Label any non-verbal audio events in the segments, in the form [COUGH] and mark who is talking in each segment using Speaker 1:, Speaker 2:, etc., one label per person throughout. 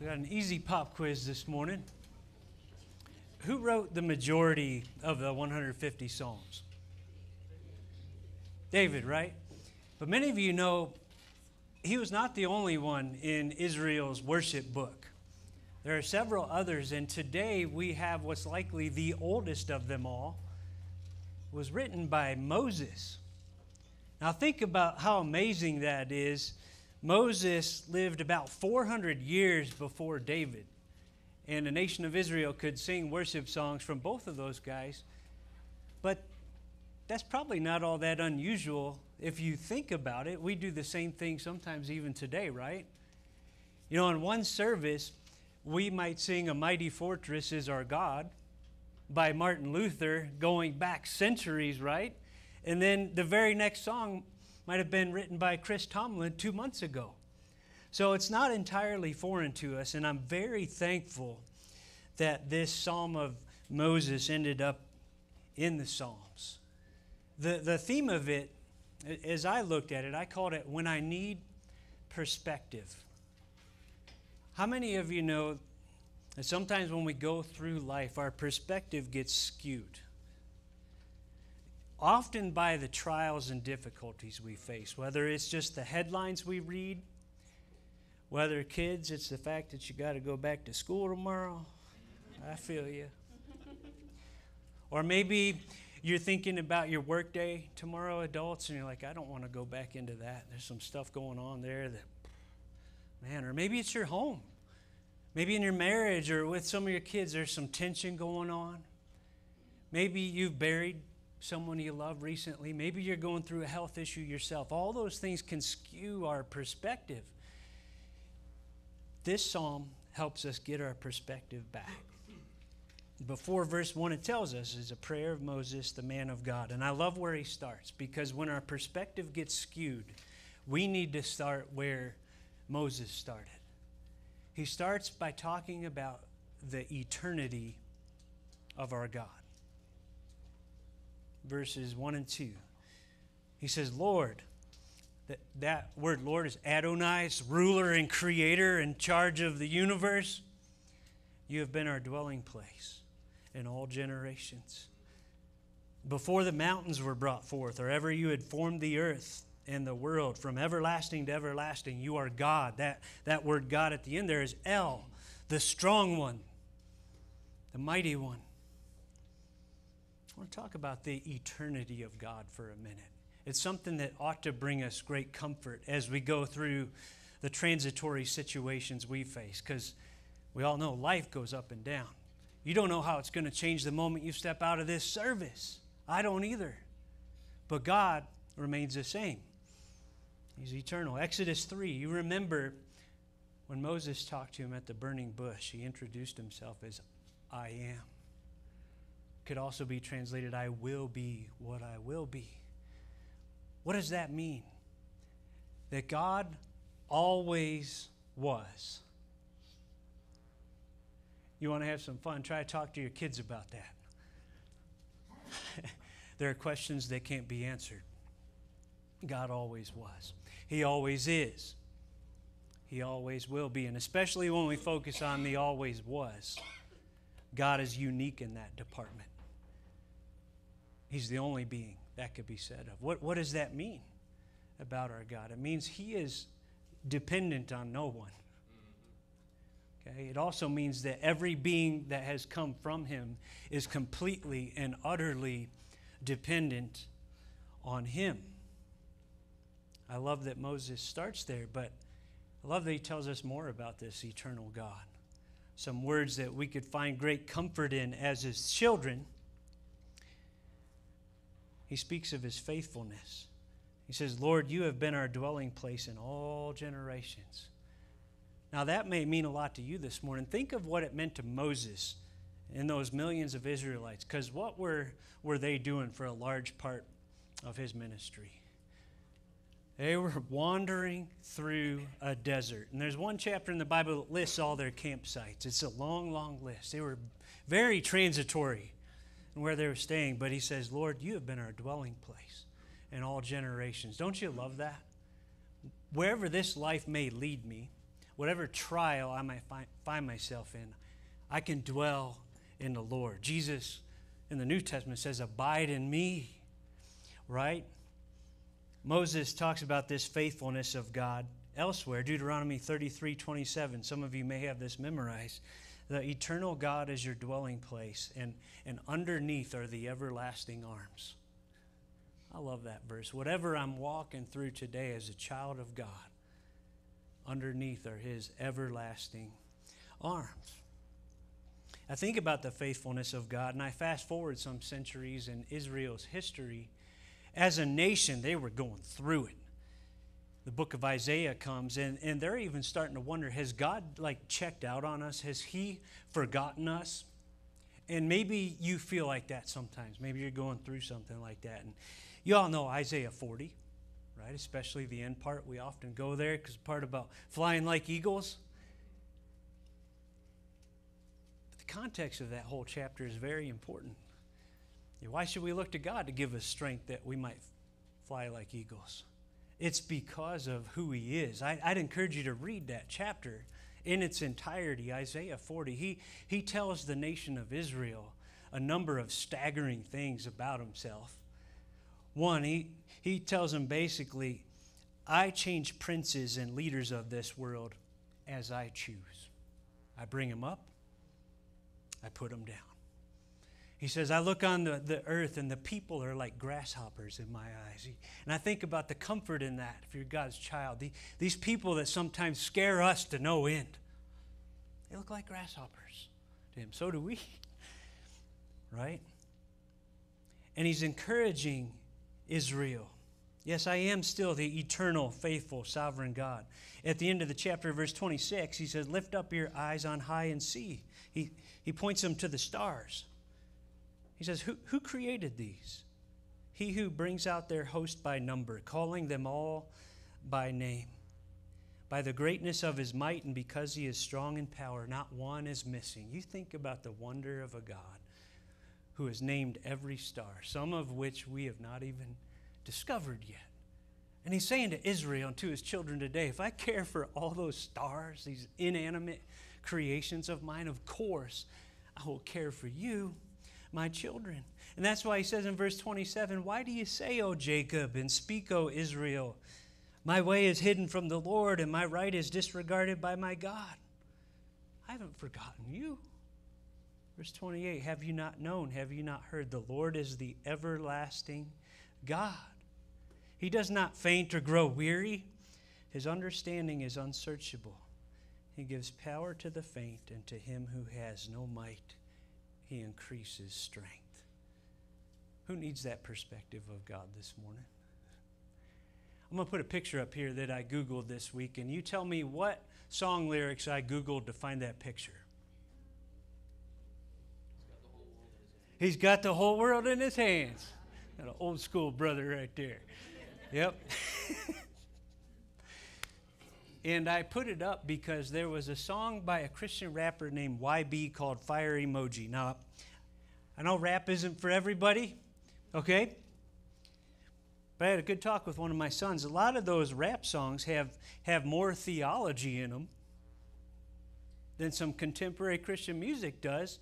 Speaker 1: We got an easy pop quiz this morning. Who wrote the majority of the 150 Psalms? David, right? But many of you know he was not the only one in Israel's worship book. There are several others, and today we have what's likely the oldest of them all. Was written by Moses. Now think about how amazing that is Moses lived about 400 years before David, and the nation of Israel could sing worship songs from both of those guys. But that's probably not all that unusual if you think about it. We do the same thing sometimes even today, right? You know, in one service, we might sing A Mighty Fortress is Our God by Martin Luther going back centuries, right? And then the very next song might have been written by Chris Tomlin two months ago. So it's not entirely foreign to us, and I'm very thankful that this Psalm of Moses ended up in the Psalms. The, the theme of it, as I looked at it, I called it When I Need Perspective. How many of you know that sometimes when we go through life, our perspective gets skewed? Often by the trials and difficulties we face, whether it's just the headlines we read, whether kids, it's the fact that you got to go back to school tomorrow. I feel you. [LAUGHS] or maybe you're thinking about your workday tomorrow, adults, and you're like, I don't want to go back into that. There's some stuff going on there that, man, or maybe it's your home. Maybe in your marriage or with some of your kids, there's some tension going on. Maybe you've buried someone you love recently. Maybe you're going through a health issue yourself. All those things can skew our perspective. This psalm helps us get our perspective back. Before verse 1, it tells us is a prayer of Moses, the man of God. And I love where he starts because when our perspective gets skewed, we need to start where Moses started. He starts by talking about the eternity of our God verses 1 and 2. He says, Lord, that, that word Lord is Adonai, ruler and creator in charge of the universe. You have been our dwelling place in all generations. Before the mountains were brought forth, or ever you had formed the earth and the world, from everlasting to everlasting, you are God. That, that word God at the end there is El, the strong one, the mighty one. Want to talk about the eternity of God for a minute. It's something that ought to bring us great comfort as we go through the transitory situations we face, because we all know life goes up and down. You don't know how it's going to change the moment you step out of this service. I don't either. But God remains the same. He's eternal. Exodus 3, you remember when Moses talked to him at the burning bush, he introduced himself as I am could also be translated, I will be what I will be. What does that mean? That God always was. You want to have some fun? Try to talk to your kids about that. [LAUGHS] there are questions that can't be answered. God always was, He always is, He always will be. And especially when we focus on the always was, God is unique in that department. He's the only being that could be said of. What, what does that mean about our God? It means He is dependent on no one. Okay? It also means that every being that has come from Him is completely and utterly dependent on Him. I love that Moses starts there, but I love that he tells us more about this eternal God. Some words that we could find great comfort in as his children he speaks of his faithfulness. He says, Lord, you have been our dwelling place in all generations. Now, that may mean a lot to you this morning. Think of what it meant to Moses and those millions of Israelites, because what were, were they doing for a large part of his ministry? They were wandering through a desert. And there's one chapter in the Bible that lists all their campsites. It's a long, long list. They were very transitory and where they were staying. But he says, Lord, you have been our dwelling place in all generations. Don't you love that? Wherever this life may lead me, whatever trial I might find, find myself in, I can dwell in the Lord. Jesus in the New Testament says, Abide in me, right? Moses talks about this faithfulness of God elsewhere. Deuteronomy 33 27. Some of you may have this memorized. The eternal God is your dwelling place, and, and underneath are the everlasting arms. I love that verse. Whatever I'm walking through today as a child of God, underneath are his everlasting arms. I think about the faithfulness of God, and I fast forward some centuries in Israel's history. As a nation, they were going through it. The book of Isaiah comes, and, and they're even starting to wonder has God like checked out on us? Has He forgotten us? And maybe you feel like that sometimes. Maybe you're going through something like that. And you all know Isaiah 40, right? Especially the end part. We often go there because part about flying like eagles. But the context of that whole chapter is very important. Why should we look to God to give us strength that we might fly like eagles? It's because of who He is. I, would encourage you to read that chapter in its entirety, Isaiah 40. He, he tells the nation of Israel a number of staggering things about Himself. One, he, he tells them basically, I change princes and leaders of this world as I choose. I bring them up, I put them down. He says, I look on the, the earth and the people are like grasshoppers in my eyes. And I think about the comfort in that if you're God's child. The, these people that sometimes scare us to no end, they look like grasshoppers to him. So do we, [LAUGHS] right? And he's encouraging Israel. Yes, I am still the eternal, faithful, sovereign God. At the end of the chapter, verse 26, he says, Lift up your eyes on high and see. He, he points them to the stars. He says, Who, who created these? He who brings out their host by number, calling them all by name. By the greatness of his might and because he is strong in power, not one is missing. You think about the wonder of a God who has named every star, some of which we have not even discovered yet. And he's saying to Israel and to his children today if I care for all those stars, these inanimate creations of mine, of course, I will care for you, my children. And that's why he says in verse 27 Why do you say, O Jacob, and speak, O Israel? My way is hidden from the Lord, and my right is disregarded by my God. I haven't forgotten you. Verse 28 Have you not known? Have you not heard? The Lord is the everlasting God. He does not faint or grow weary, his understanding is unsearchable. He gives power to the faint, and to him who has no might, he increases strength. Who needs that perspective of God this morning? I'm going to put a picture up here that I Googled this week, and you tell me what song lyrics I Googled to find that picture. He's got the whole world in his hands. Got an old school brother right there. Yep. [LAUGHS] And I put it up because there was a song by a Christian rapper named YB called Fire Emoji. Now, I know rap isn't for everybody, okay? But I had a good talk with one of my sons. A lot of those rap songs have, have more theology in them than some contemporary Christian music does,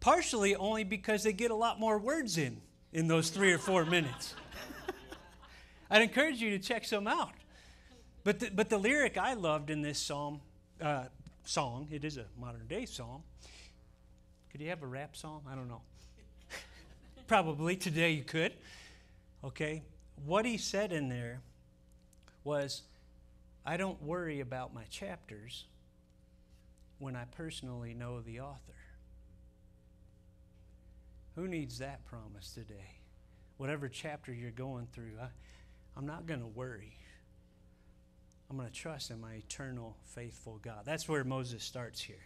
Speaker 1: partially only because they get a lot more words in in those three or four minutes. [LAUGHS] I'd encourage you to check some out. But the, but the lyric I loved in this psalm, uh, song, it is a modern day psalm. Could you have a rap psalm? I don't know. [LAUGHS] Probably today you could. Okay. What he said in there was, I don't worry about my chapters when I personally know the author. Who needs that promise today? Whatever chapter you're going through, I, I'm not going to worry. I'm going to trust in my eternal, faithful God. That's where Moses starts here.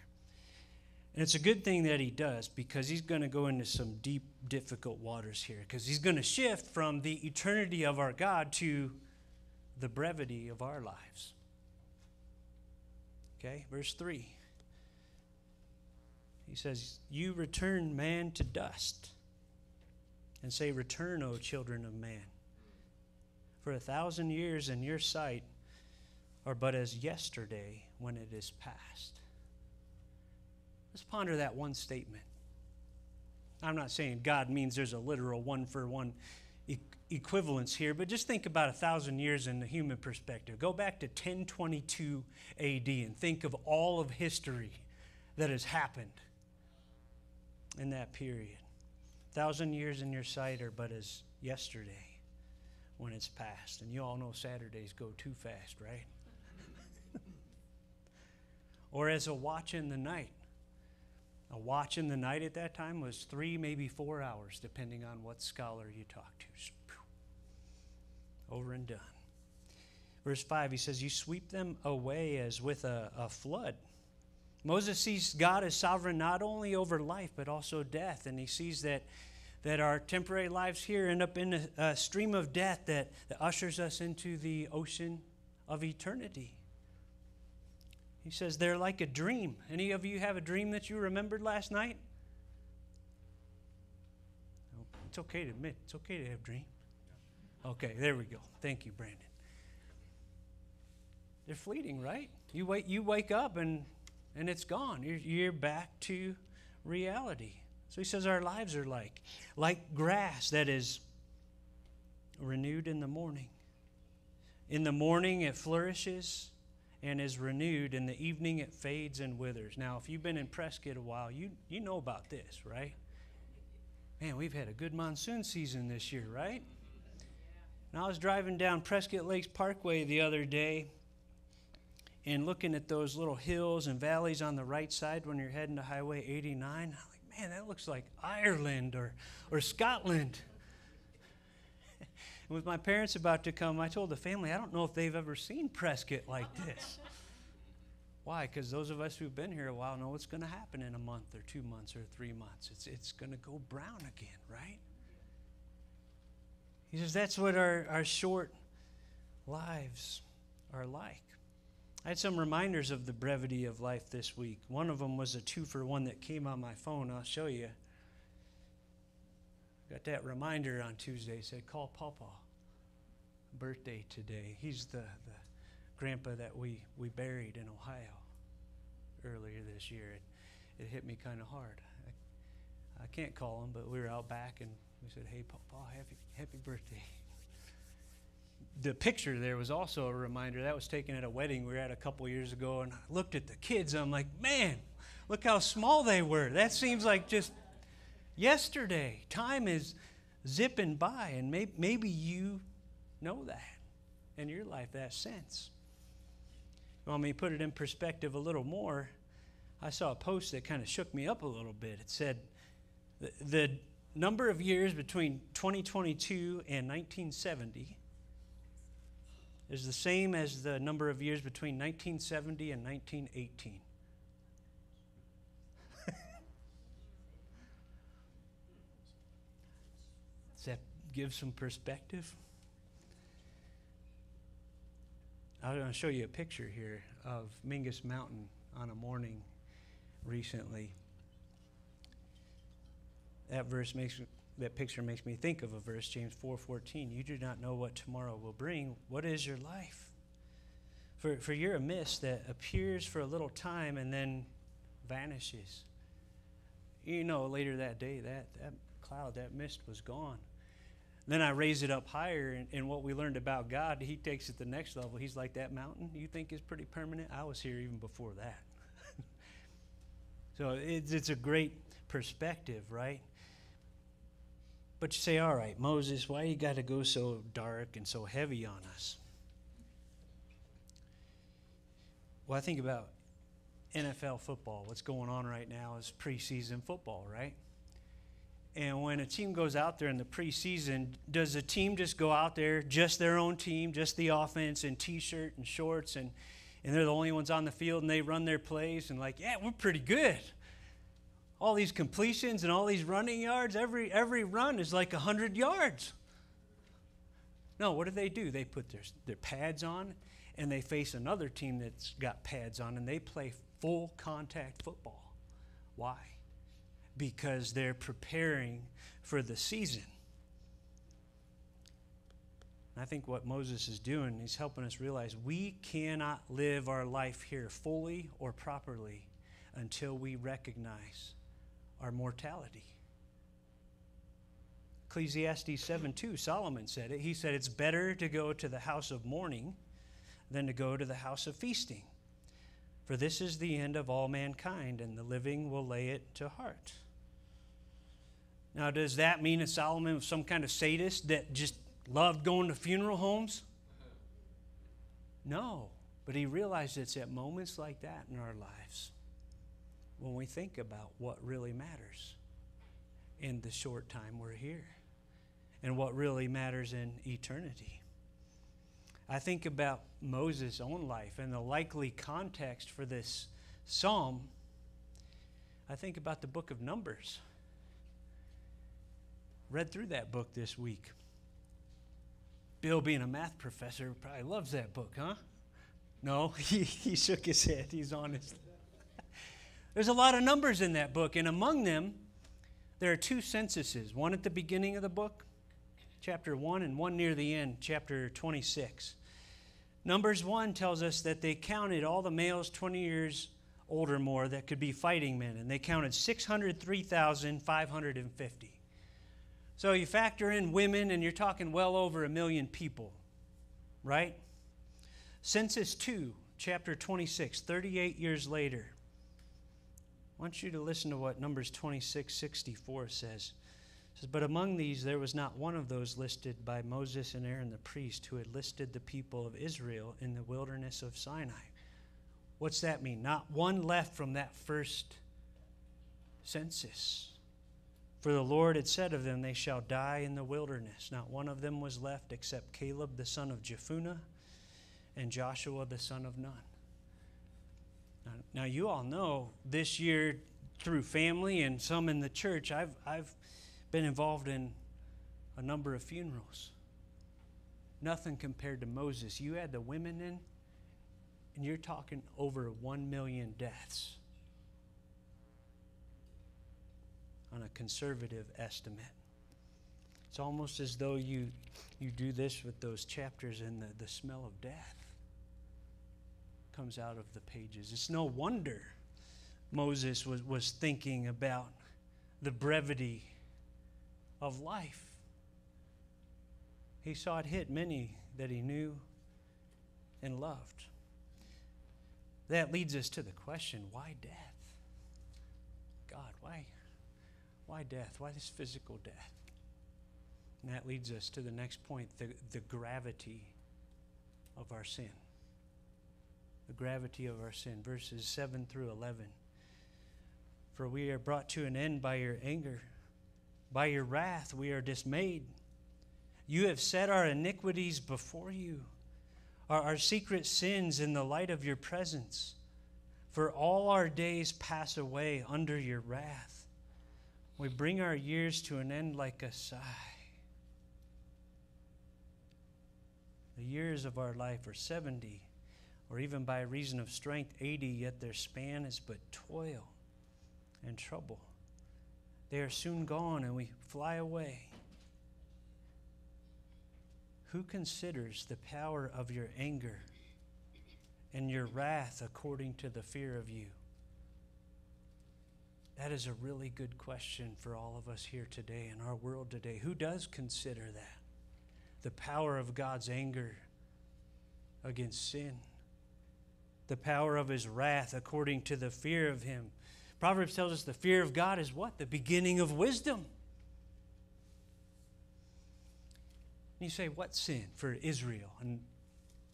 Speaker 1: And it's a good thing that he does because he's going to go into some deep, difficult waters here because he's going to shift from the eternity of our God to the brevity of our lives. Okay, verse 3. He says, You return man to dust and say, Return, O children of man. For a thousand years in your sight are but as yesterday when it is past. Let's ponder that one statement. I'm not saying God means there's a literal one for one equivalence here, but just think about a thousand years in the human perspective. Go back to 1022 AD and think of all of history that has happened in that period. A thousand years in your sight are but as yesterday when it's past. And you all know Saturdays go too fast, right? Or as a watch in the night. A watch in the night at that time was three, maybe four hours, depending on what scholar you talk to. Over and done. Verse 5, he says, You sweep them away as with a, a flood. Moses sees God as sovereign not only over life, but also death. And he sees that, that our temporary lives here end up in a, a stream of death that, that ushers us into the ocean of eternity. He says they're like a dream. Any of you have a dream that you remembered last night? It's okay to admit, it's okay to have a dream. Okay, there we go. Thank you, Brandon. They're fleeting, right? You wake, you wake up and, and it's gone. You're, you're back to reality. So he says our lives are like like grass that is renewed in the morning. In the morning it flourishes and is renewed. In the evening, it fades and withers. Now, if you've been in Prescott a while, you, you know about this, right? Man, we've had a good monsoon season this year, right? And I was driving down Prescott Lakes Parkway the other day and looking at those little hills and valleys on the right side when you're heading to Highway 89. I'm like, man, that looks like Ireland or, or Scotland. And with my parents about to come, I told the family, I don't know if they've ever seen Prescott like this. [LAUGHS] Why? Because those of us who've been here a while know what's going to happen in a month or two months or three months. It's, it's going to go brown again, right? He says that's what our, our short lives are like. I had some reminders of the brevity of life this week. One of them was a two for one that came on my phone. I'll show you. Got that reminder on Tuesday. Said, call Papa. Birthday today. He's the, the grandpa that we, we buried in Ohio earlier this year. It, it hit me kind of hard. I, I can't call him, but we were out back and we said, hey, Papa, happy, happy birthday. The picture there was also a reminder. That was taken at a wedding we were at a couple years ago, and I looked at the kids. I'm like, man, look how small they were. That seems like just yesterday. Time is zipping by, and may, maybe you know that in your life, that sense. You want me to put it in perspective a little more? I saw a post that kind of shook me up a little bit. It said the, the number of years between 2022 and 1970 is the same as the number of years between 1970 and 1918. Give some perspective? I'm going to show you a picture here of Mingus Mountain on a morning recently. That verse makes that picture makes me think of a verse, James 4:14. You do not know what tomorrow will bring. What is your life? For, for you're a mist that appears for a little time and then vanishes. You know, later that day, that, that cloud, that mist was gone. Then I raise it up higher, and, and, what we learned about God, He takes it to the next level. He's like, That mountain you think is pretty permanent? I was here even before that. [LAUGHS] so it's, it's a great perspective, right? But you say, All right, Moses, why you got to go so dark and so heavy on us? Well, I think about NFL football. What's going on right now is preseason football, right? And when a team goes out there in the preseason, does the team just go out there, just their own team, just the offense in t shirt and shorts, and, and they're the only ones on the field and they run their plays and, like, yeah, we're pretty good. All these completions and all these running yards, every, every run is like 100 yards. No, what do they do? They put their, their pads on and they face another team that's got pads on and they play full contact football. Why? Because they're preparing for the season. I think what Moses is doing, he's helping us realize we cannot live our life here fully or properly until we recognize our mortality. Ecclesiastes 7 2, Solomon said it. He said, It's better to go to the house of mourning than to go to the house of feasting. For this is the end of all mankind, and the living will lay it to heart. Now, does that mean that Solomon was some kind of sadist that just loved going to funeral homes? No, but he realized it's at moments like that in our lives when we think about what really matters in the short time we're here and what really matters in eternity. I think about Moses' own life and the likely context for this psalm. I think about the book of Numbers. Read through that book this week. Bill, being a math professor, probably loves that book, huh? No, [LAUGHS] he, he shook his head. He's honest. [LAUGHS] There's a lot of numbers in that book, and among them, there are two censuses one at the beginning of the book, chapter 1, and one near the end, chapter 26. Numbers 1 tells us that they counted all the males 20 years old or more that could be fighting men, and they counted 603,550. So you factor in women, and you're talking well over a million people, right? Census 2, chapter 26, 38 years later. I want you to listen to what Numbers 26, 64 says. It says, But among these there was not one of those listed by Moses and Aaron the priest who had listed the people of Israel in the wilderness of Sinai. What's that mean? Not one left from that first census. For the Lord had said of them, They shall die in the wilderness. Not one of them was left except Caleb the son of Jephunneh and Joshua the son of Nun. Now, now, you all know this year through family and some in the church, I've, I've been involved in a number of funerals. Nothing compared to Moses. You had the women in, and you're talking over 1 million deaths. On a conservative estimate. It's almost as though you, you do this with those chapters and the, the smell of death comes out of the pages. It's no wonder Moses was, was thinking about the brevity of life. He saw it hit many that he knew and loved. That leads us to the question why death? Why death? Why this physical death? And that leads us to the next point the, the gravity of our sin. The gravity of our sin. Verses 7 through 11. For we are brought to an end by your anger, by your wrath, we are dismayed. You have set our iniquities before you, our, our secret sins in the light of your presence. For all our days pass away under your wrath. We bring our years to an end like a sigh. The years of our life are 70, or even by reason of strength, 80, yet their span is but toil and trouble. They are soon gone, and we fly away. Who considers the power of your anger and your wrath according to the fear of you? That is a really good question for all of us here today in our world today. Who does consider that? The power of God's anger against sin, the power of his wrath according to the fear of him. Proverbs tells us the fear of God is what? The beginning of wisdom. And you say, what sin for Israel? And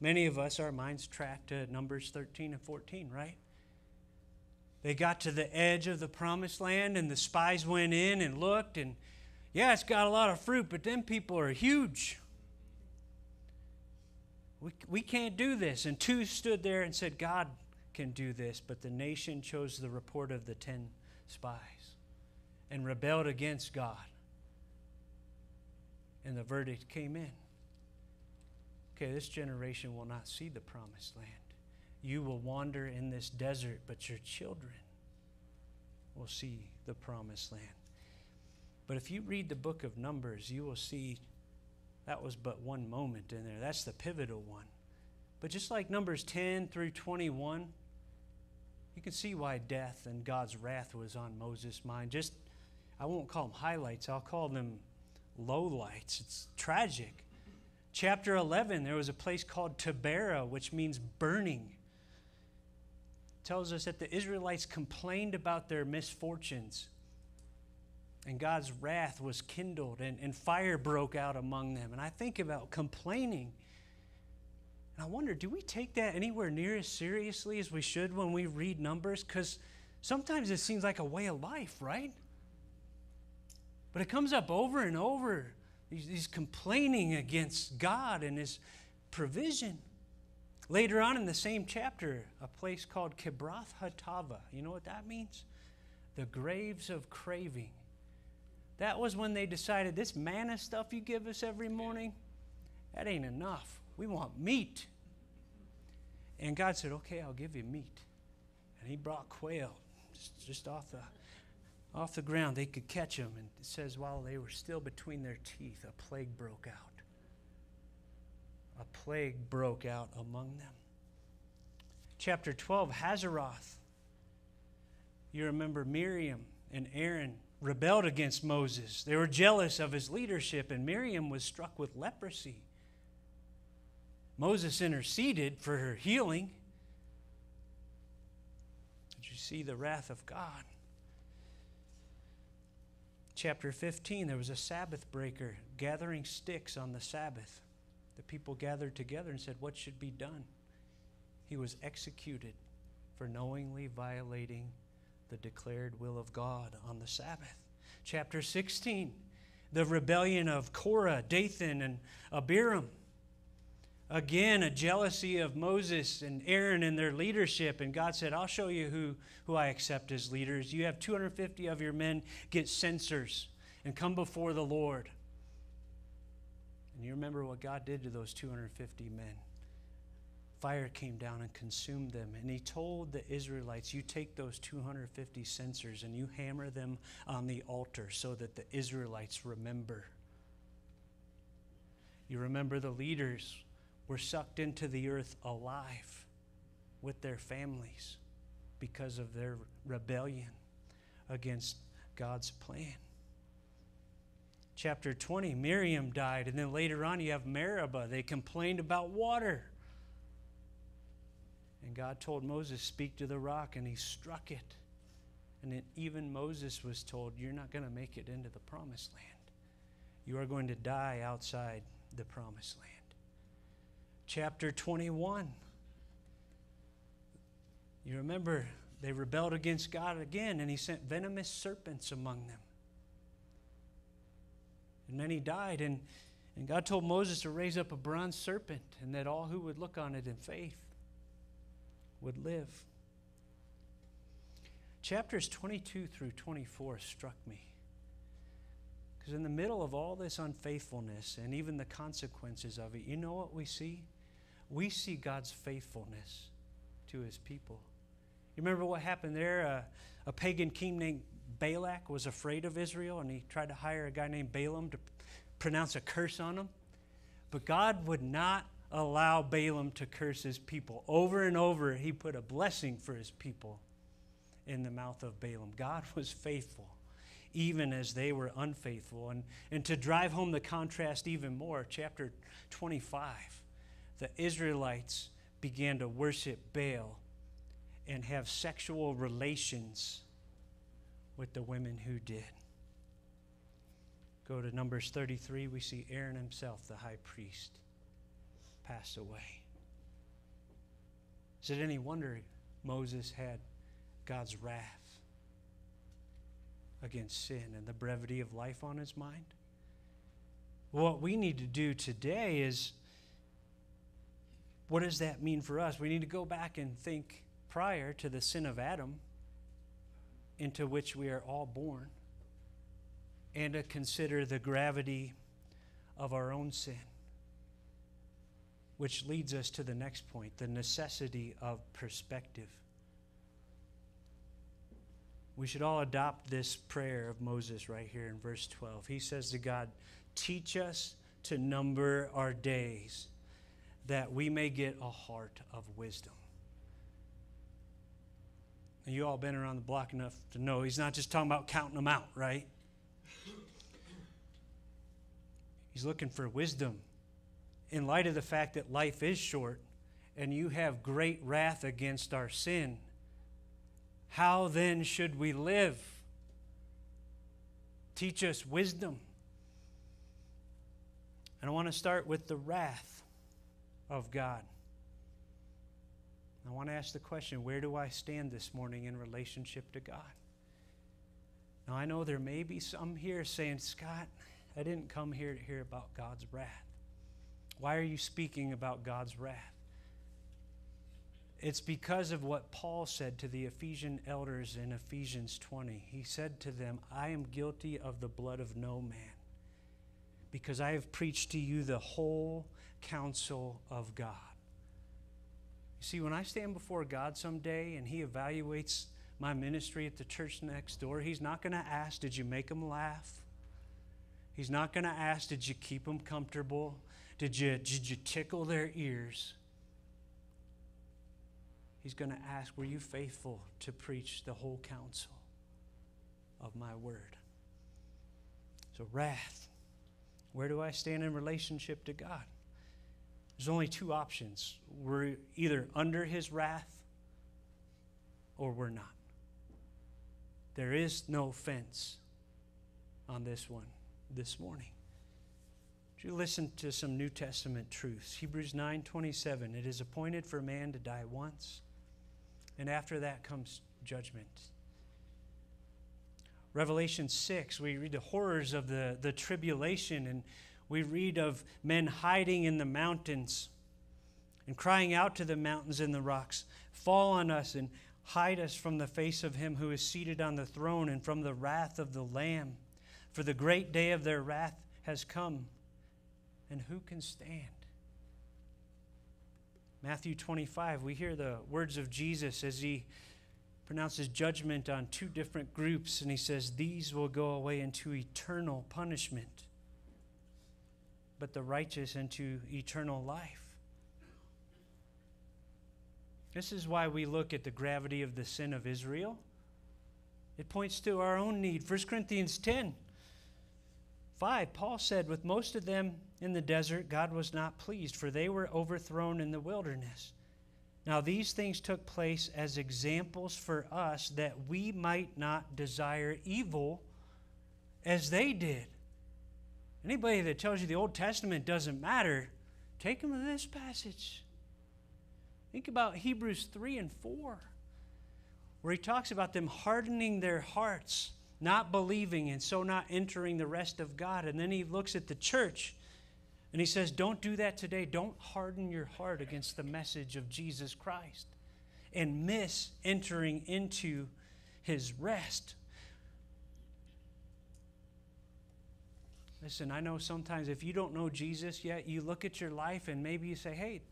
Speaker 1: many of us, our minds track to Numbers 13 and 14, right? They got to the edge of the promised land, and the spies went in and looked, and yeah, it's got a lot of fruit, but them people are huge. We, we can't do this. And two stood there and said, God can do this, but the nation chose the report of the ten spies and rebelled against God. And the verdict came in. Okay, this generation will not see the promised land. You will wander in this desert, but your children will see the promised land. But if you read the book of Numbers, you will see That was but one moment in there. That's the pivotal one. But just like Numbers 10 through 21, you can see why death and God's wrath was on Moses' mind. Just, I won't call them highlights, I'll call them lowlights. It's tragic. Chapter 11, there was a place called Taberah, which means burning. Tells us that the Israelites complained about their misfortunes and God's wrath was kindled and, and fire broke out among them. And I think about complaining. And I wonder, do we take that anywhere near as seriously as we should when we read Numbers? Because sometimes it seems like a way of life, right? But it comes up over and over. He's, he's complaining against God and his provision. Later on in the same chapter, a place called Kibroth Hattaavah. You know what that means? The graves of craving. That was when they decided this manna stuff you give us every morning, that ain't enough. We want meat. And God said, Okay, I'll give you meat. And He brought quail just, just off, the, off the ground. They could catch them. And it says, while they were still between their teeth, a plague broke out. A plague broke out among them. Chapter 12, Hazeroth. You remember Miriam and Aaron rebelled against Moses. They were jealous of his leadership, and Miriam was struck with leprosy. Moses interceded for her healing. Did you see the wrath of God? Chapter 15, there was a Sabbath breaker gathering sticks on the Sabbath. The people gathered together and said, What should be done? He was executed for knowingly violating the declared will of God on the Sabbath. Chapter 16, the rebellion of Korah, Dathan, and Abiram. Again, a jealousy of Moses and Aaron and their leadership. And God said, I'll show you who, who I accept as leaders. You have 250 of your men get censers and come before the Lord. And you remember what God did to those 250 men fire came down and consumed them. And he told the Israelites, You take those 250 censers and you hammer them on the altar so that the Israelites remember. You remember the leaders were sucked into the earth alive with their families because of their rebellion against God's plan. Chapter 20, Miriam died, and then later on you have Meribah. They complained about water. And God told Moses, Speak to the rock, and he struck it. And then even Moses was told, You're not going to make it into the promised land. You are going to die outside the promised land. Chapter 21. You remember they rebelled against God again, and he sent venomous serpents among them. And many died. And, and God told Moses to raise up a bronze serpent, and that all who would look on it in faith would live. Chapters 22 through 24 struck me. Because in the middle of all this unfaithfulness and even the consequences of it, you know what we see? We see God's faithfulness to his people. You remember what happened there? A pagan king named Balak was afraid of Israel and he tried to hire a guy named Balaam to pronounce a curse on him. But God would not allow Balaam to curse his people. Over and over, he put a blessing for his people in the mouth of Balaam. God was faithful, even as they were unfaithful. And, and to drive home the contrast even more, chapter 25, the Israelites began to worship Baal and have sexual relations with the women who did. Go to Numbers 33, we see Aaron himself, the high priest pass away. Is it any wonder Moses had God's wrath against sin and the brevity of life on his mind? What we need to do today is what does that mean for us? We need to go back and think prior to the sin of Adam, into which we are all born, and to consider the gravity of our own sin which leads us to the next point the necessity of perspective. We should all adopt this prayer of Moses right here in verse 12. He says to God, Teach us to number our days that we may get a heart of wisdom. You all been around the block enough to know he's not just talking about counting them out, right? He's looking for wisdom in light of the fact that life is short and you have great wrath against our sin. How then should we live? Teach us wisdom. And I want to start with the wrath of God. I want to ask the question where do I stand this morning in relationship to God? Now, I know there may be some here saying, Scott, I didn't come here to hear about God's wrath. Why are you speaking about God's wrath? It's because of what Paul said to the Ephesian elders in Ephesians 20. He said to them, I am guilty of the blood of no man, because I have preached to you the whole counsel of God. See, when I stand before God someday and He evaluates my ministry at the church next door, He's not going to ask, Did you make them laugh? He's not going to ask, Did you keep them comfortable? Did you, did you tickle their ears? He's going to ask, Were you faithful to preach the whole counsel of my word? So, wrath. Where do I stand in relationship to God? There's only two options. We're either under his wrath or we're not. There is no fence on this one this morning. Would you listen to some New Testament truths? Hebrews 9:27. It is appointed for man to die once, and after that comes judgment. Revelation 6, we read the horrors of the, the tribulation, and we read of men hiding in the mountains and crying out to the mountains and the rocks, Fall on us and hide us from the face of him who is seated on the throne and from the wrath of the Lamb. For the great day of their wrath has come, and who can stand? Matthew 25, we hear the words of Jesus as he pronounces judgment on two different groups, and he says, These will go away into eternal punishment, but the righteous into eternal life. This is why we look at the gravity of the sin of Israel. It points to our own need. 1 Corinthians 10 5, Paul said, With most of them in the desert, God was not pleased, for they were overthrown in the wilderness. Now, these things took place as examples for us that we might not desire evil as they did. Anybody that tells you the Old Testament doesn't matter, take them to this passage. Think about Hebrews 3 and 4, where he talks about them hardening their hearts, not believing, and so not entering the rest of God. And then he looks at the church and he says, Don't do that today. Don't harden your heart against the message of Jesus Christ and miss entering into his rest. Listen, I know sometimes if you don't know Jesus yet, you look at your life and maybe you say, Hey,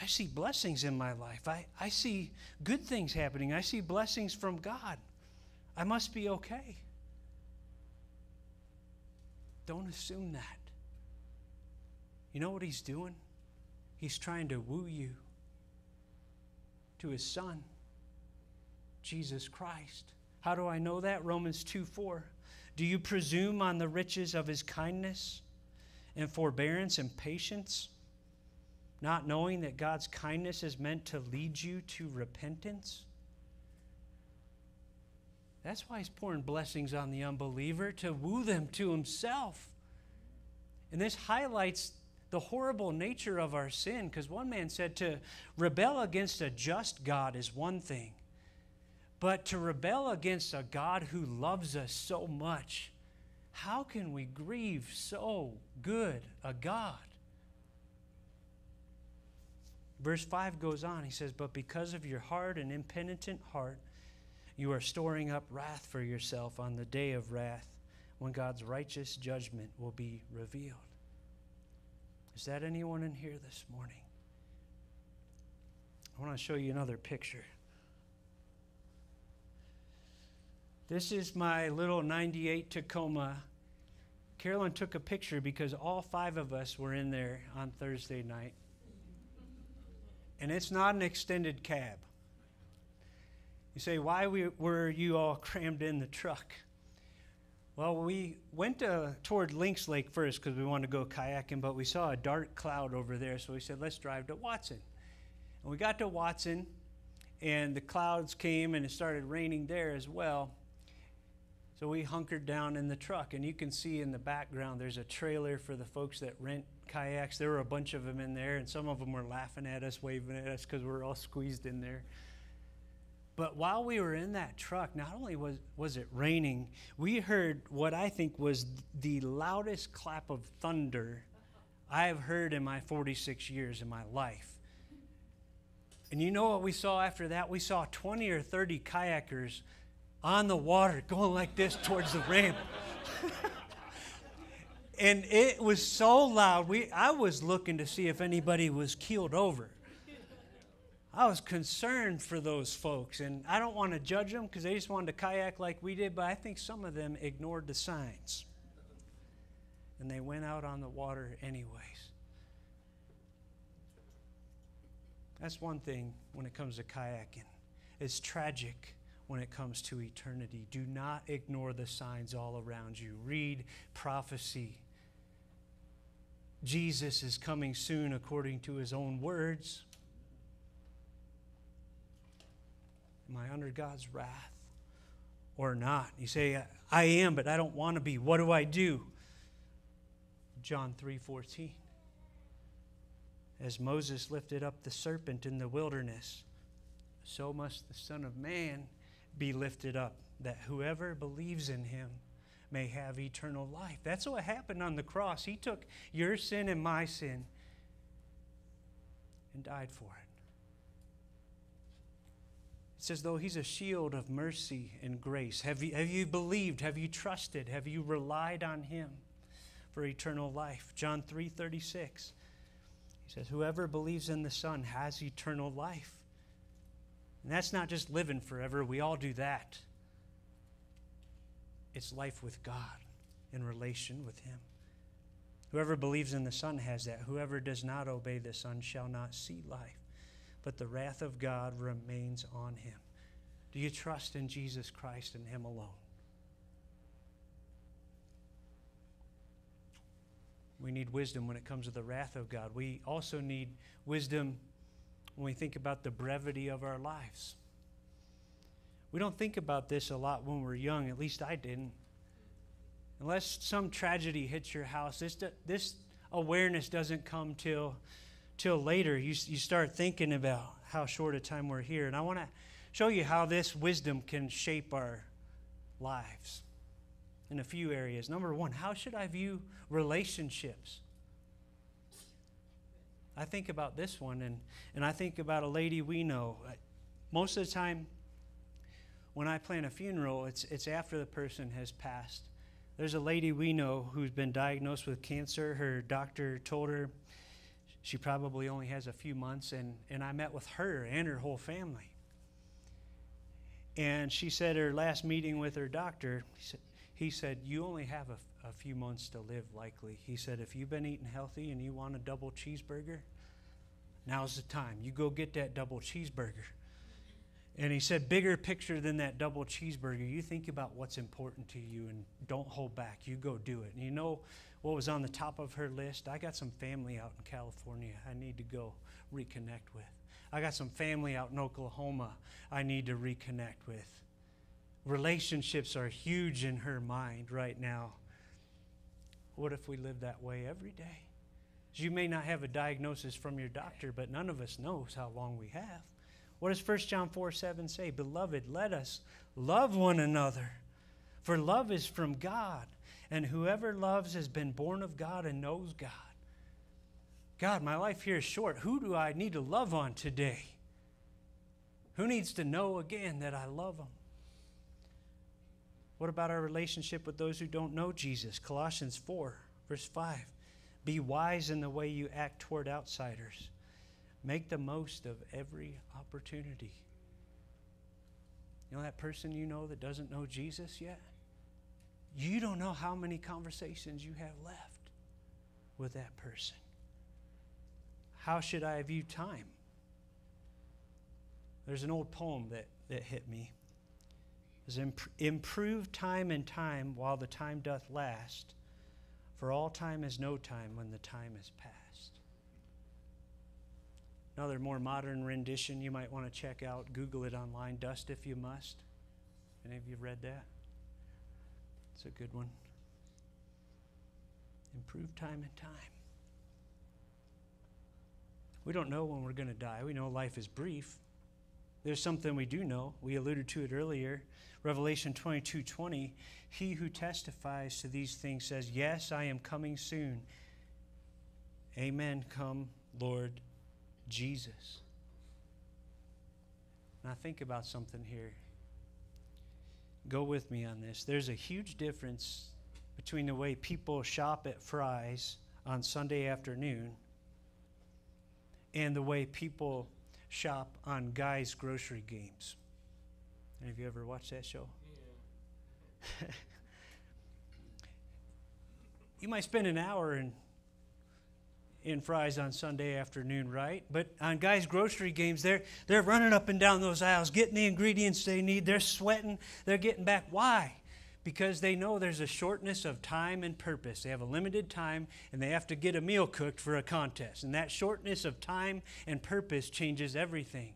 Speaker 1: I see blessings in my life. I, I see good things happening. I see blessings from God. I must be okay. Don't assume that. You know what he's doing? He's trying to woo you to his son, Jesus Christ. How do I know that? Romans 2 4. Do you presume on the riches of his kindness and forbearance and patience, not knowing that God's kindness is meant to lead you to repentance? That's why he's pouring blessings on the unbeliever to woo them to himself. And this highlights the horrible nature of our sin. Because one man said to rebel against a just God is one thing, but to rebel against a God who loves us so much, how can we grieve so good a God? Verse 5 goes on. He says, But because of your hard and impenitent heart, you are storing up wrath for yourself on the day of wrath when God's righteous judgment will be revealed. Is that anyone in here this morning? I want to show you another picture. This is my little 98 Tacoma Carolyn took a picture because all five of us were in there on Thursday night. And it's not an extended cab. You say, why were you all [LAUGHS] crammed in the truck? Well, we went to, toward Lynx Lake first because we wanted to go kayaking, but we saw a dark cloud over there, so we said, let's drive to Watson. And we got to Watson, and the clouds came and it started raining there as well. So we hunkered down in the truck, and you can see in the background there's a trailer for the folks that rent kayaks. There were a bunch of them in there, and some of them were laughing at us, waving at us because we're all squeezed in there. But while we were in that truck, not only was, was it raining, we heard what I think was the loudest clap of thunder I've heard in my 46 years in my life. And you know what we saw after that? We saw 20 or 30 kayakers on the water going like this towards the ramp. and it was so loud. We, I was looking to see if anybody was keeled over. I was concerned for those folks, and I don't want to judge them because they just wanted to kayak like we did, but I think some of them ignored the signs. And they went out on the water anyways. That's one thing when it comes to kayaking. It's tragic when it comes to eternity. Do not ignore the signs all around you. Read prophecy. Jesus is coming soon according to his own words. Am I under God's wrath or not? You say, I am, but I don't want to be. What do I do? John 3 14. As Moses lifted up the serpent in the wilderness, so must the Son of Man be lifted up, that whoever believes in him may have eternal life. That's what happened on the cross. He took your sin and my sin and died for it. It's as though he's a shield of mercy and grace. Have you, have you believed? Have you trusted? Have you relied on him for eternal life? John 3 36. He says, Whoever believes in the Son has eternal life. And that's not just living forever, we all do that. It's life with God in relation with Him. Whoever believes in the Son has that. Whoever does not obey the Son shall not see life, but the wrath of God remains on him. Do you trust in Jesus Christ and Him alone? We need wisdom when it comes to the wrath of God. We also need wisdom when we think about the brevity of our lives. We don't think about this a lot when we're young, at least I didn't. Unless some tragedy hits your house, this, this awareness doesn't come till, till later. You, you start thinking about how short a time we're here. And I want to show you how this wisdom can shape our lives in a few areas. Number one, how should I view relationships? I think about this one, and, and I think about a lady we know. Most of the time, when I plan a funeral, it's, it's after the person has passed. There's a lady we know who's been diagnosed with cancer. Her doctor told her she probably only has a few months, and, and I met with her and her whole family. And she said her last meeting with her doctor, he said, he said You only have a a few months to live, likely. He said, If you've been eating healthy and you want a double cheeseburger, now's the time. You go get that double cheeseburger. And he said, Bigger picture than that double cheeseburger. You think about what's important to you and don't hold back. You go do it. And you know what was on the top of her list? I got some family out in California I need to go reconnect with. I got some family out in Oklahoma I need to reconnect with. Relationships are huge in her mind right now. What if we live that way every day? You may not have a diagnosis from your doctor, but none of us knows how long we have. What does 1 John 4 7 say? Beloved, let us love one another, for love is from God, and whoever loves has been born of God and knows God. God, my life here is short. Who do I need to love on today? Who needs to know again that I love them? What about our relationship with those who don't know Jesus? Colossians 4, verse 5. Be wise in the way you act toward outsiders. Make the most of every opportunity. You know that person you know that doesn't know Jesus yet? You don't know how many conversations you have left with that person. How should I view time? There's an old poem that, that hit me. Imp- improve time and time while the time doth last, for all time is no time when the time is past. Another more modern rendition you might want to check out, Google it online, Dust If You Must. Any of you read that? It's a good one. Improve time and time. We don't know when we're going to die. We know life is brief. There's something we do know. We alluded to it earlier. Revelation 22 20. He who testifies to these things says, Yes, I am coming soon. Amen. Come, Lord Jesus. Now, think about something here. Go with me on this. There's a huge difference between the way people shop at Fry's on Sunday afternoon and the way people shop on Guy's Grocery Games. Any of you ever watched that show? Yeah. [LAUGHS] you might spend an hour in in Fry's on Sunday afternoon, right? But on Guy's Grocery Games, they're they're running up and down those aisles, getting the ingredients they need. They're sweating. They're getting back. Why? because they know there's a shortness of time and purpose. They have a limited time and they have to get a meal cooked for a contest. And that shortness of time and purpose changes everything.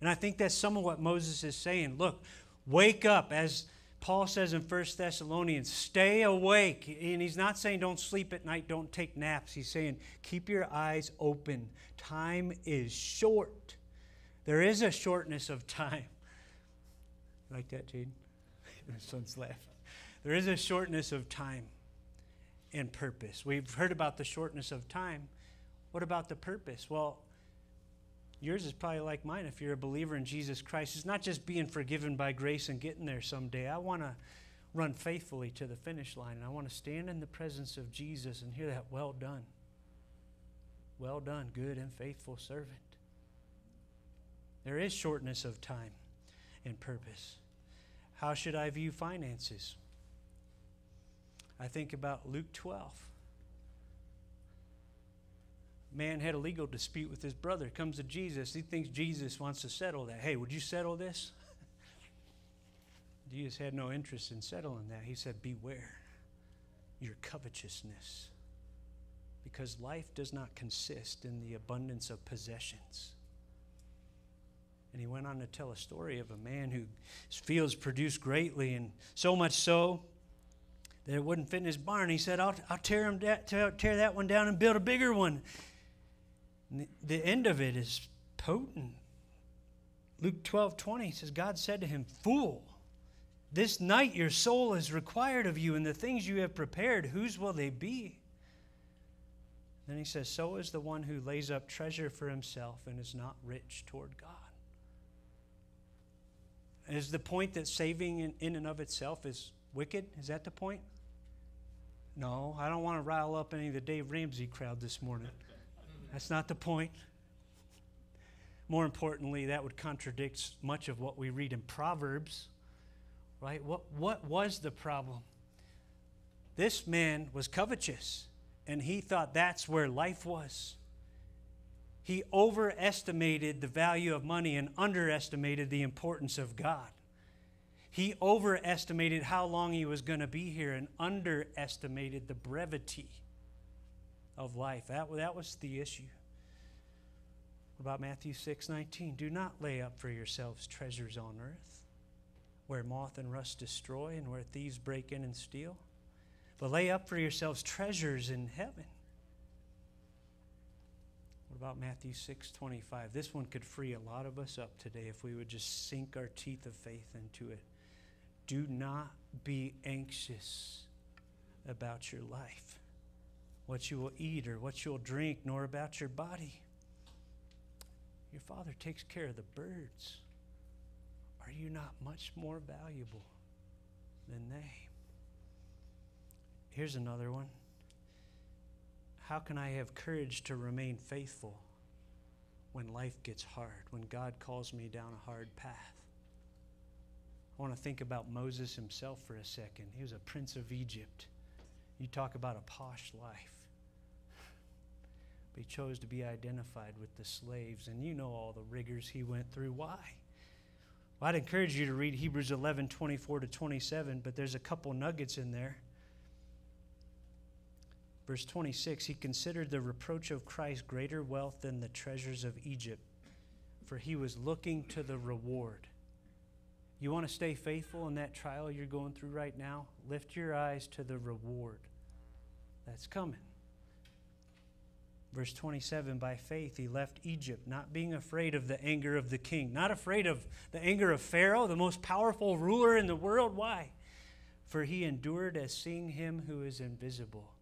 Speaker 1: And I think that's some of what Moses is saying. Look, wake up. As Paul says in 1 Thessalonians, stay awake. And he's not saying don't sleep at night, don't take naps. He's saying keep your eyes open. Time is short. There is a shortness of time. Like that, Jade? [LAUGHS] My son's laughing. There is a shortness of time and purpose. We've heard about the shortness of time. What about the purpose? Well, yours is probably like mine if you're a believer in Jesus Christ. It's not just being forgiven by grace and getting there someday. I want to run faithfully to the finish line, and I want to stand in the presence of Jesus and hear that, well done. Well done, good and faithful servant. There is shortness of time and purpose. How should I view finances? I think about Luke 12. Man had a legal dispute with his brother, comes to Jesus. He thinks Jesus wants to settle that. Hey, would you settle this? [LAUGHS] Jesus had no interest in settling that. He said, Beware your covetousness, because life does not consist in the abundance of possessions. And he went on to tell a story of a man whose fields produced greatly, and so much so that it wouldn't fit in his barn. He said, I'll, I'll tear, him da- tear, tear that one down and build a bigger one. The, end of it is potent. Luke 12 20 says, God said to him, Fool, this night your soul is required of you, and the things you have prepared, whose will they be? Then he says, So is the one who lays up treasure for himself and is not rich toward God. Is the point that saving in, in and of itself is wicked? Is that the point? No, I don't want to rile up any of the Dave Ramsey crowd this morning. That's not the point. More importantly, that would contradict much of what we read in Proverbs, right? What, what was the problem? This man was covetous, and he thought that's where life was. He overestimated the value of money and underestimated the importance of God. He overestimated how long he was going to be here and underestimated the brevity of life. That, that was the issue. What about Matthew 6 19? Do not lay up for yourselves treasures on earth, where moth and rust destroy and where thieves break in and steal, but lay up for yourselves treasures in heaven. What about Matthew 6 25? This one could free a lot of us up today if we would just sink our teeth of faith into it. Do not be anxious about your life, what you will eat or what you'll drink, nor about your body. Your Father takes care of the birds. Are you not much more valuable than they? Here's another one. How can I have courage to remain faithful when life gets hard, when God calls me down a hard path? I want to think about Moses himself for a second. He was a prince of Egypt. You talk about a posh life. He chose to be identified with the slaves, and you know all the rigors he went through. Why? Well, I'd encourage you to read Hebrews 11 24 to 27, but there's a couple nuggets in there. Verse 26 He considered the reproach of Christ greater wealth than the treasures of Egypt, for he was looking to the reward. You want to stay faithful in that trial you're going through right now? Lift your eyes to the reward that's coming. Verse 27 By faith he left Egypt, not being afraid of the anger of the king, not afraid of the anger of Pharaoh, the most powerful ruler in the world. Why? For he endured as seeing him who is invisible.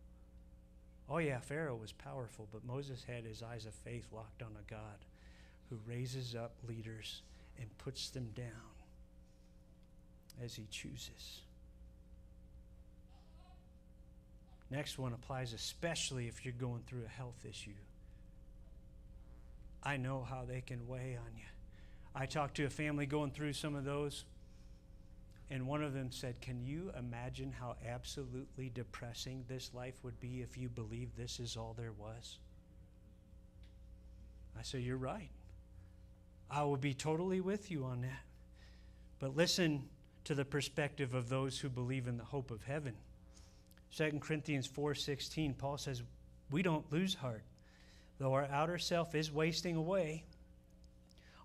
Speaker 1: Oh, yeah, Pharaoh was powerful, but Moses had his eyes of faith locked on a God who raises up leaders and puts them down as he chooses. Next one applies especially if you're going through a health issue. I know how they can weigh on you. I talked to a family going through some of those, and one of them said, Can you imagine how absolutely depressing this life would be if you believed this is all there was? I said, You're right. I will be totally with you on that. But listen to the perspective of those who believe in the hope of heaven. 2 Corinthians 4:16 Paul says, "We don't lose heart. Though our outer self is wasting away,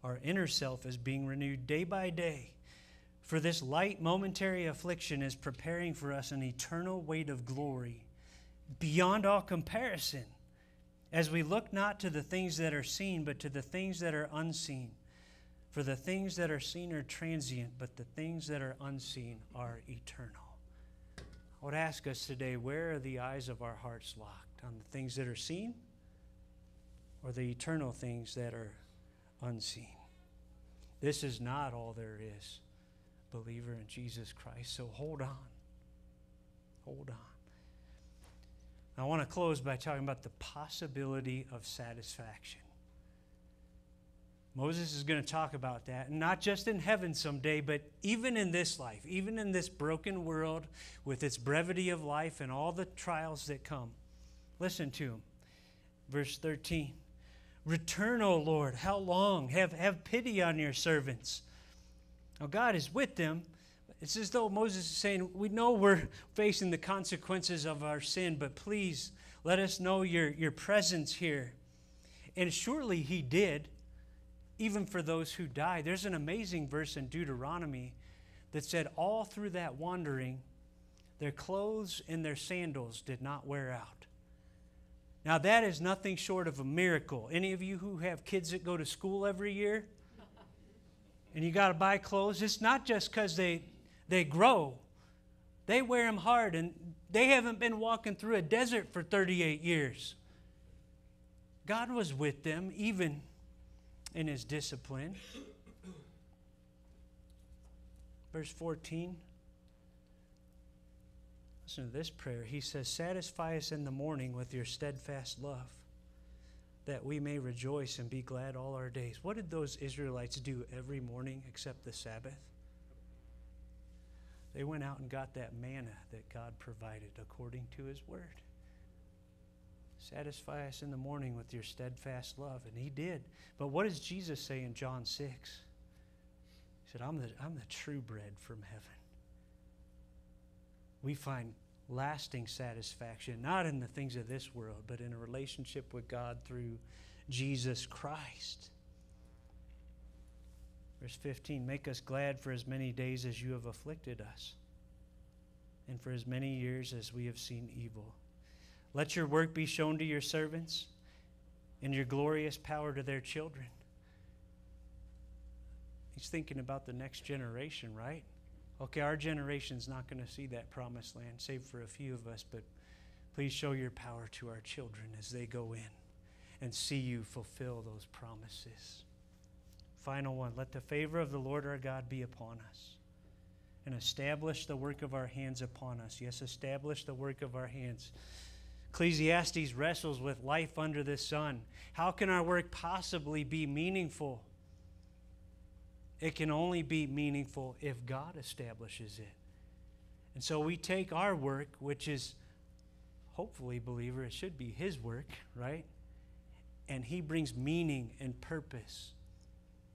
Speaker 1: our inner self is being renewed day by day. For this light momentary affliction is preparing for us an eternal weight of glory beyond all comparison, as we look not to the things that are seen, but to the things that are unseen." For the things that are seen are transient, but the things that are unseen are eternal. I would ask us today where are the eyes of our hearts locked? On the things that are seen or the eternal things that are unseen? This is not all there is, believer in Jesus Christ. So hold on. Hold on. I want to close by talking about the possibility of satisfaction. Moses is going to talk about that, not just in heaven someday, but even in this life, even in this broken world with its brevity of life and all the trials that come. Listen to him. Verse 13 Return, O Lord, how long? Have, have pity on your servants. Now, God is with them. It's as though Moses is saying, We know we're [LAUGHS] facing the consequences of our sin, but please let us know your, your presence here. And surely he did even for those who die. There's an amazing verse in Deuteronomy that said, All through that wandering, their clothes and their sandals did not wear out. Now, that is nothing short of a miracle. Any of you who have kids that go to school every year and you got to buy clothes, it's not just because they, they grow, they wear them hard and they haven't been walking through a desert for 38 years. God was with them even in his discipline. Verse 14. Listen to this prayer. He says, Satisfy us in the morning with your steadfast love, that we may rejoice and be glad all our days. What did those Israelites do every morning except the Sabbath? They went out and got that manna that God provided according to his word. Satisfy us in the morning with your steadfast love. And he did. But what does Jesus say in John 6? He said, I'm the, I'm the true bread from heaven. We find lasting satisfaction, not in the things of this world, but in a relationship with God through Jesus Christ. Verse 15 Make us glad for as many days as you have afflicted us, and for as many years as we have seen evil. Let your work be shown to your servants and your glorious power to their children. He's thinking about the next generation, right? Okay, our generation's not going to see that promised land, save for a few of us, but please show your power to our children as they go in and see you fulfill those promises. Final one let the favor of the Lord our God be upon us and establish the work of our hands upon us. Yes, establish the work of our hands. Ecclesiastes wrestles with life under the sun. How can our work possibly be meaningful It can only be meaningful if God establishes it. And so we take our work, which is hopefully, believer, it should be His work, right? And He brings meaning and purpose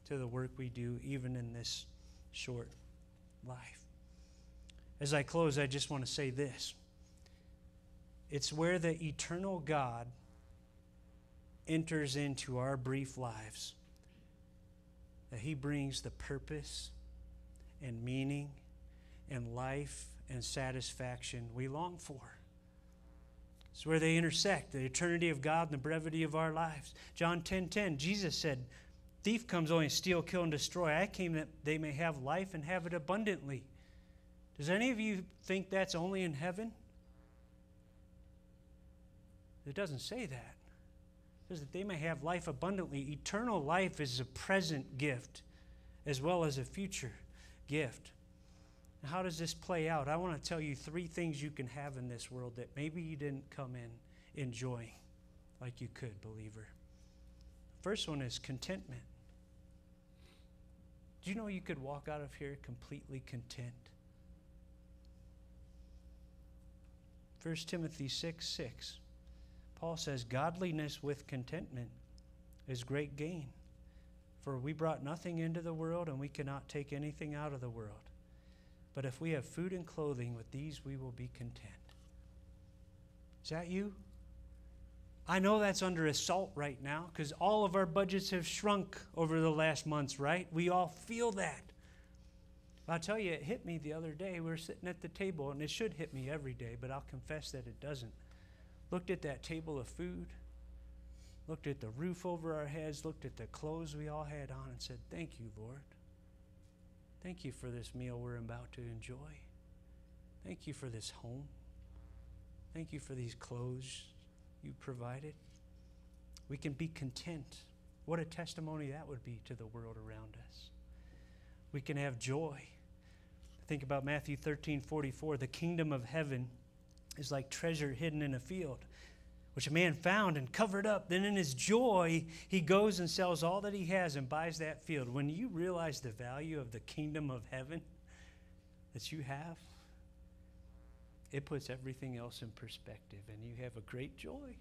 Speaker 1: to the work we do, even in this short life. As I close, I just want to say this it's where the eternal God enters into our brief lives that He brings the purpose and meaning and life and satisfaction we long for. It's where they intersect, the eternity of God and the brevity of our lives. John 10 10, Jesus said, Thief comes only to steal, kill, and destroy. I came that they may have life and have it abundantly. Does any of you think that's only in heaven? It doesn't say that. It says that they may have life abundantly. Eternal life is a present gift as well as a future gift. how does this play out? I want to tell you three things you can have in this world that maybe you didn't come in enjoying like you could, believer. First one is contentment. Do you know you could walk out of here completely content? 1 Timothy 6 6. Paul says, Godliness with contentment is great gain. For we brought nothing into the world, and we cannot take anything out of the world. But if we have food and clothing, with these we will be content. Is that you? I know that's under assault right now because all of our budgets have shrunk over the last months, right? We all feel that. I'll tell you, it hit me the other day. We were sitting at the table, and it should hit me every day, but I'll confess that it doesn't. Looked at that table of food, looked at the roof over our heads, looked at the clothes we all had on, and said, Thank you, Lord. Thank you for this meal we're about to enjoy. Thank you for this home. Thank you for these clothes you provided. We can be content. What a testimony that would be to the world around us. We can have joy. Think about Matthew 13 44. The kingdom of heaven is like treasure hidden in a field, which a man found and covered up. Then, in his joy, he goes and sells all that he has and buys that field. When you realize the value of the kingdom of heaven that you have, it puts everything else in perspective, and you have a great joy.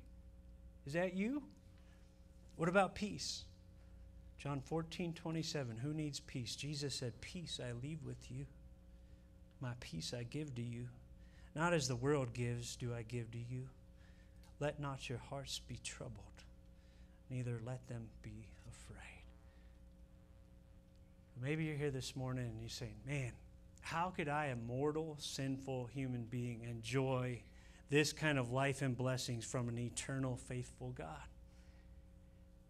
Speaker 1: Is that you? What about peace? John 14, 27. Who needs peace? Jesus said, Peace I leave with you. My peace I give to you. Not as the world gives, do I give to you. Let not your hearts be troubled, neither let them be afraid. Maybe you're here this morning and you're saying, Man, how could I, a mortal, sinful human being, enjoy this kind of life and blessings from an eternal, faithful God?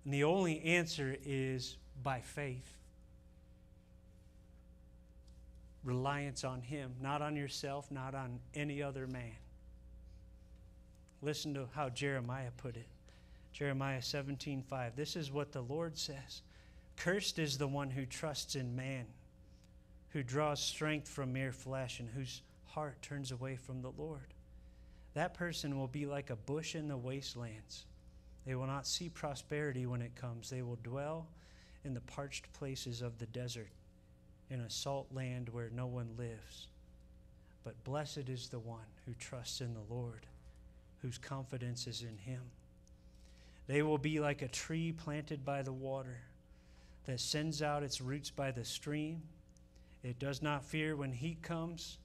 Speaker 1: And the only answer is by faith. Reliance on Him, not on yourself, not on any other man. Listen to how Jeremiah put it. Jeremiah 17:5. This is what the Lord says. Cursed is the one who trusts in man who draws strength from mere flesh and whose heart turns away from the Lord. That person will be like a bush in the wastelands. They will not see prosperity when it comes. They will dwell in the parched places of the desert, in a salt land where no one lives. But blessed is the one who trusts in the Lord, whose confidence is in him. They will be like a tree planted by the water that sends out its roots by the stream it does not fear when heat comes.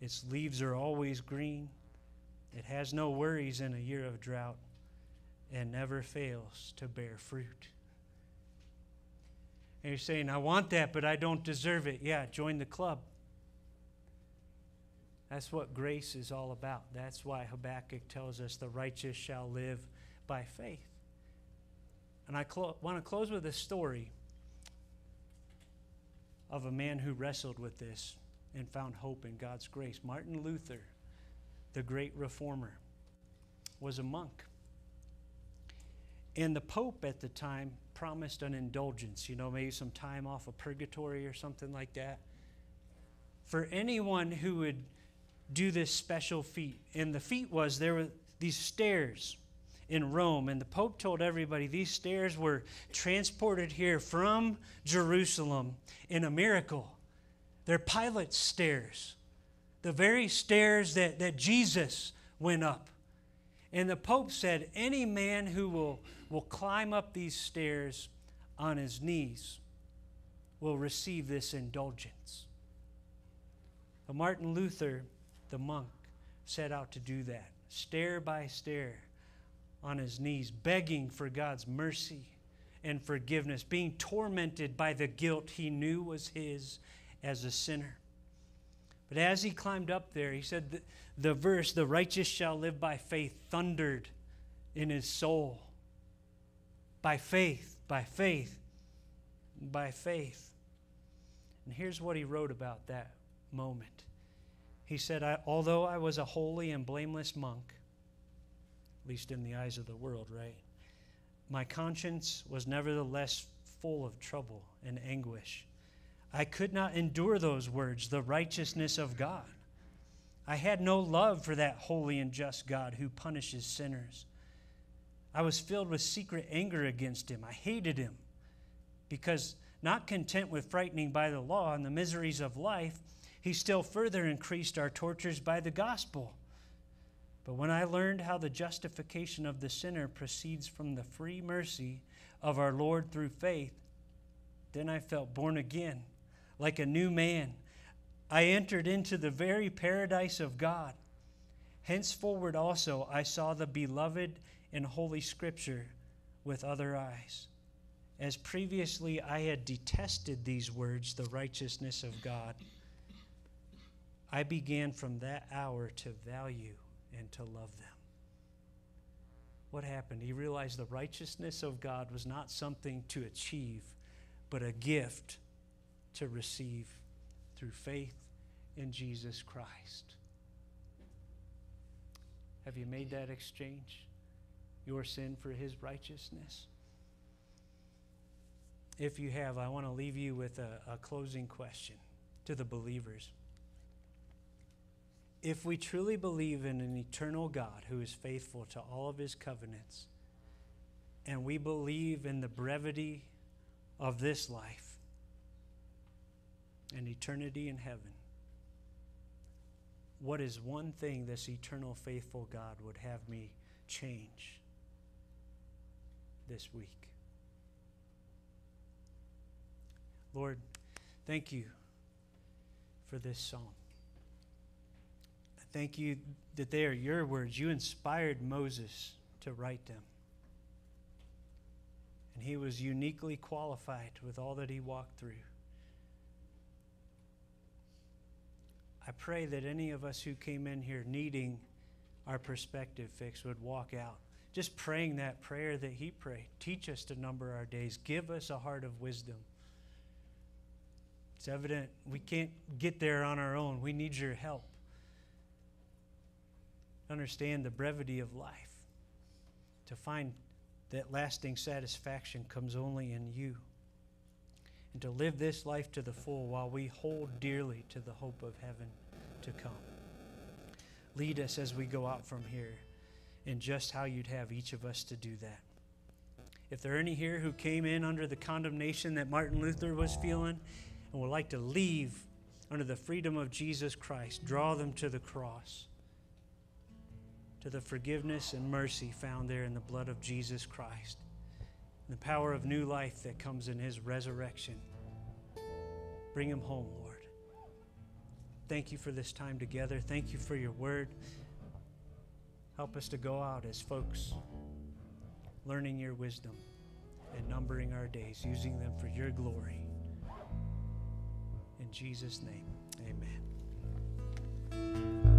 Speaker 1: Its leaves are always green. It has no worries in a year of drought and never fails to bear fruit. And you're saying, I want that, but I don't deserve it. Yeah, join the club. That's what grace is all about. That's why Habakkuk tells us the righteous shall live by faith. And I clo- want to close with a story of a man who wrestled with this and found hope in God's grace. Martin Luther, the great reformer, was a monk. And the Pope at the time promised an indulgence, you know, maybe some time off of purgatory or something like that, for anyone who would do this special feat. And the feat was there were these stairs, in Rome. And the Pope told everybody these stairs were transported here from Jerusalem in a miracle. They're Pilate's stairs, the very stairs that, that Jesus went up. And the Pope said, Any man who will, will climb up these stairs on his knees will receive this indulgence. But Martin Luther, the monk, set out to do that, stair by stair, on his knees, begging for God's mercy and forgiveness, being tormented by the guilt he knew was his as a sinner. But as he climbed up there, he said the, the verse, the righteous shall live by faith, thundered in his soul. By faith, by faith, by faith. And here's what he wrote about that moment. He said, I, Although I was a holy and blameless monk, at least in the eyes of the world, right? My conscience was nevertheless full of trouble and anguish. I could not endure those words, the righteousness of God. I had no love for that holy and just God who punishes sinners. I was filled with secret anger against him. I hated him because, not content with frightening by the law and the miseries of life, he still further increased our tortures by the gospel. But when I learned how the justification of the sinner proceeds from the free mercy of our Lord through faith, then I felt born again, like a new man. I entered into the very paradise of God. Henceforward also I saw the beloved and holy Scripture with other eyes. As previously I had detested these words, the righteousness of God, I began from that hour to value and to love them. What happened? He realized the righteousness of God was not something to achieve, but a gift to receive through faith in Jesus Christ. Have you made that exchange? Your sin for his righteousness? If you have, I want to leave you with a, a closing question to the believers if we truly believe in an eternal God who is faithful to all of his covenants, and we believe in the brevity of this life and eternity in heaven, what is one thing this eternal, faithful God would have me change this week? Lord, thank you for this psalm. Thank you that they are your words. You inspired Moses to write them. And he was uniquely qualified with all that he walked through. I pray that any of us who came in here needing our perspective fixed would walk out just praying that prayer that he prayed. Teach us to number our days. Give us a heart of wisdom. It's evident we can't get there on our own. We need your help understand the brevity of life, to find that lasting satisfaction comes only in you, and to live this life to the full while we hold dearly to the hope of heaven to come. Lead us as we go out from here in just how you'd have each of us to do that. If there are any here who came in under the condemnation that Martin Luther was feeling and would like to leave under the freedom of Jesus Christ, draw them to the cross to the forgiveness and mercy found there in the blood of Jesus Christ, and the power of new life that comes in his resurrection. Bring him home, Lord. Thank you for this time together. Thank you for your word. Help us to go out as folks, learning your wisdom and numbering our days, using them for your glory. In Jesus' name, amen.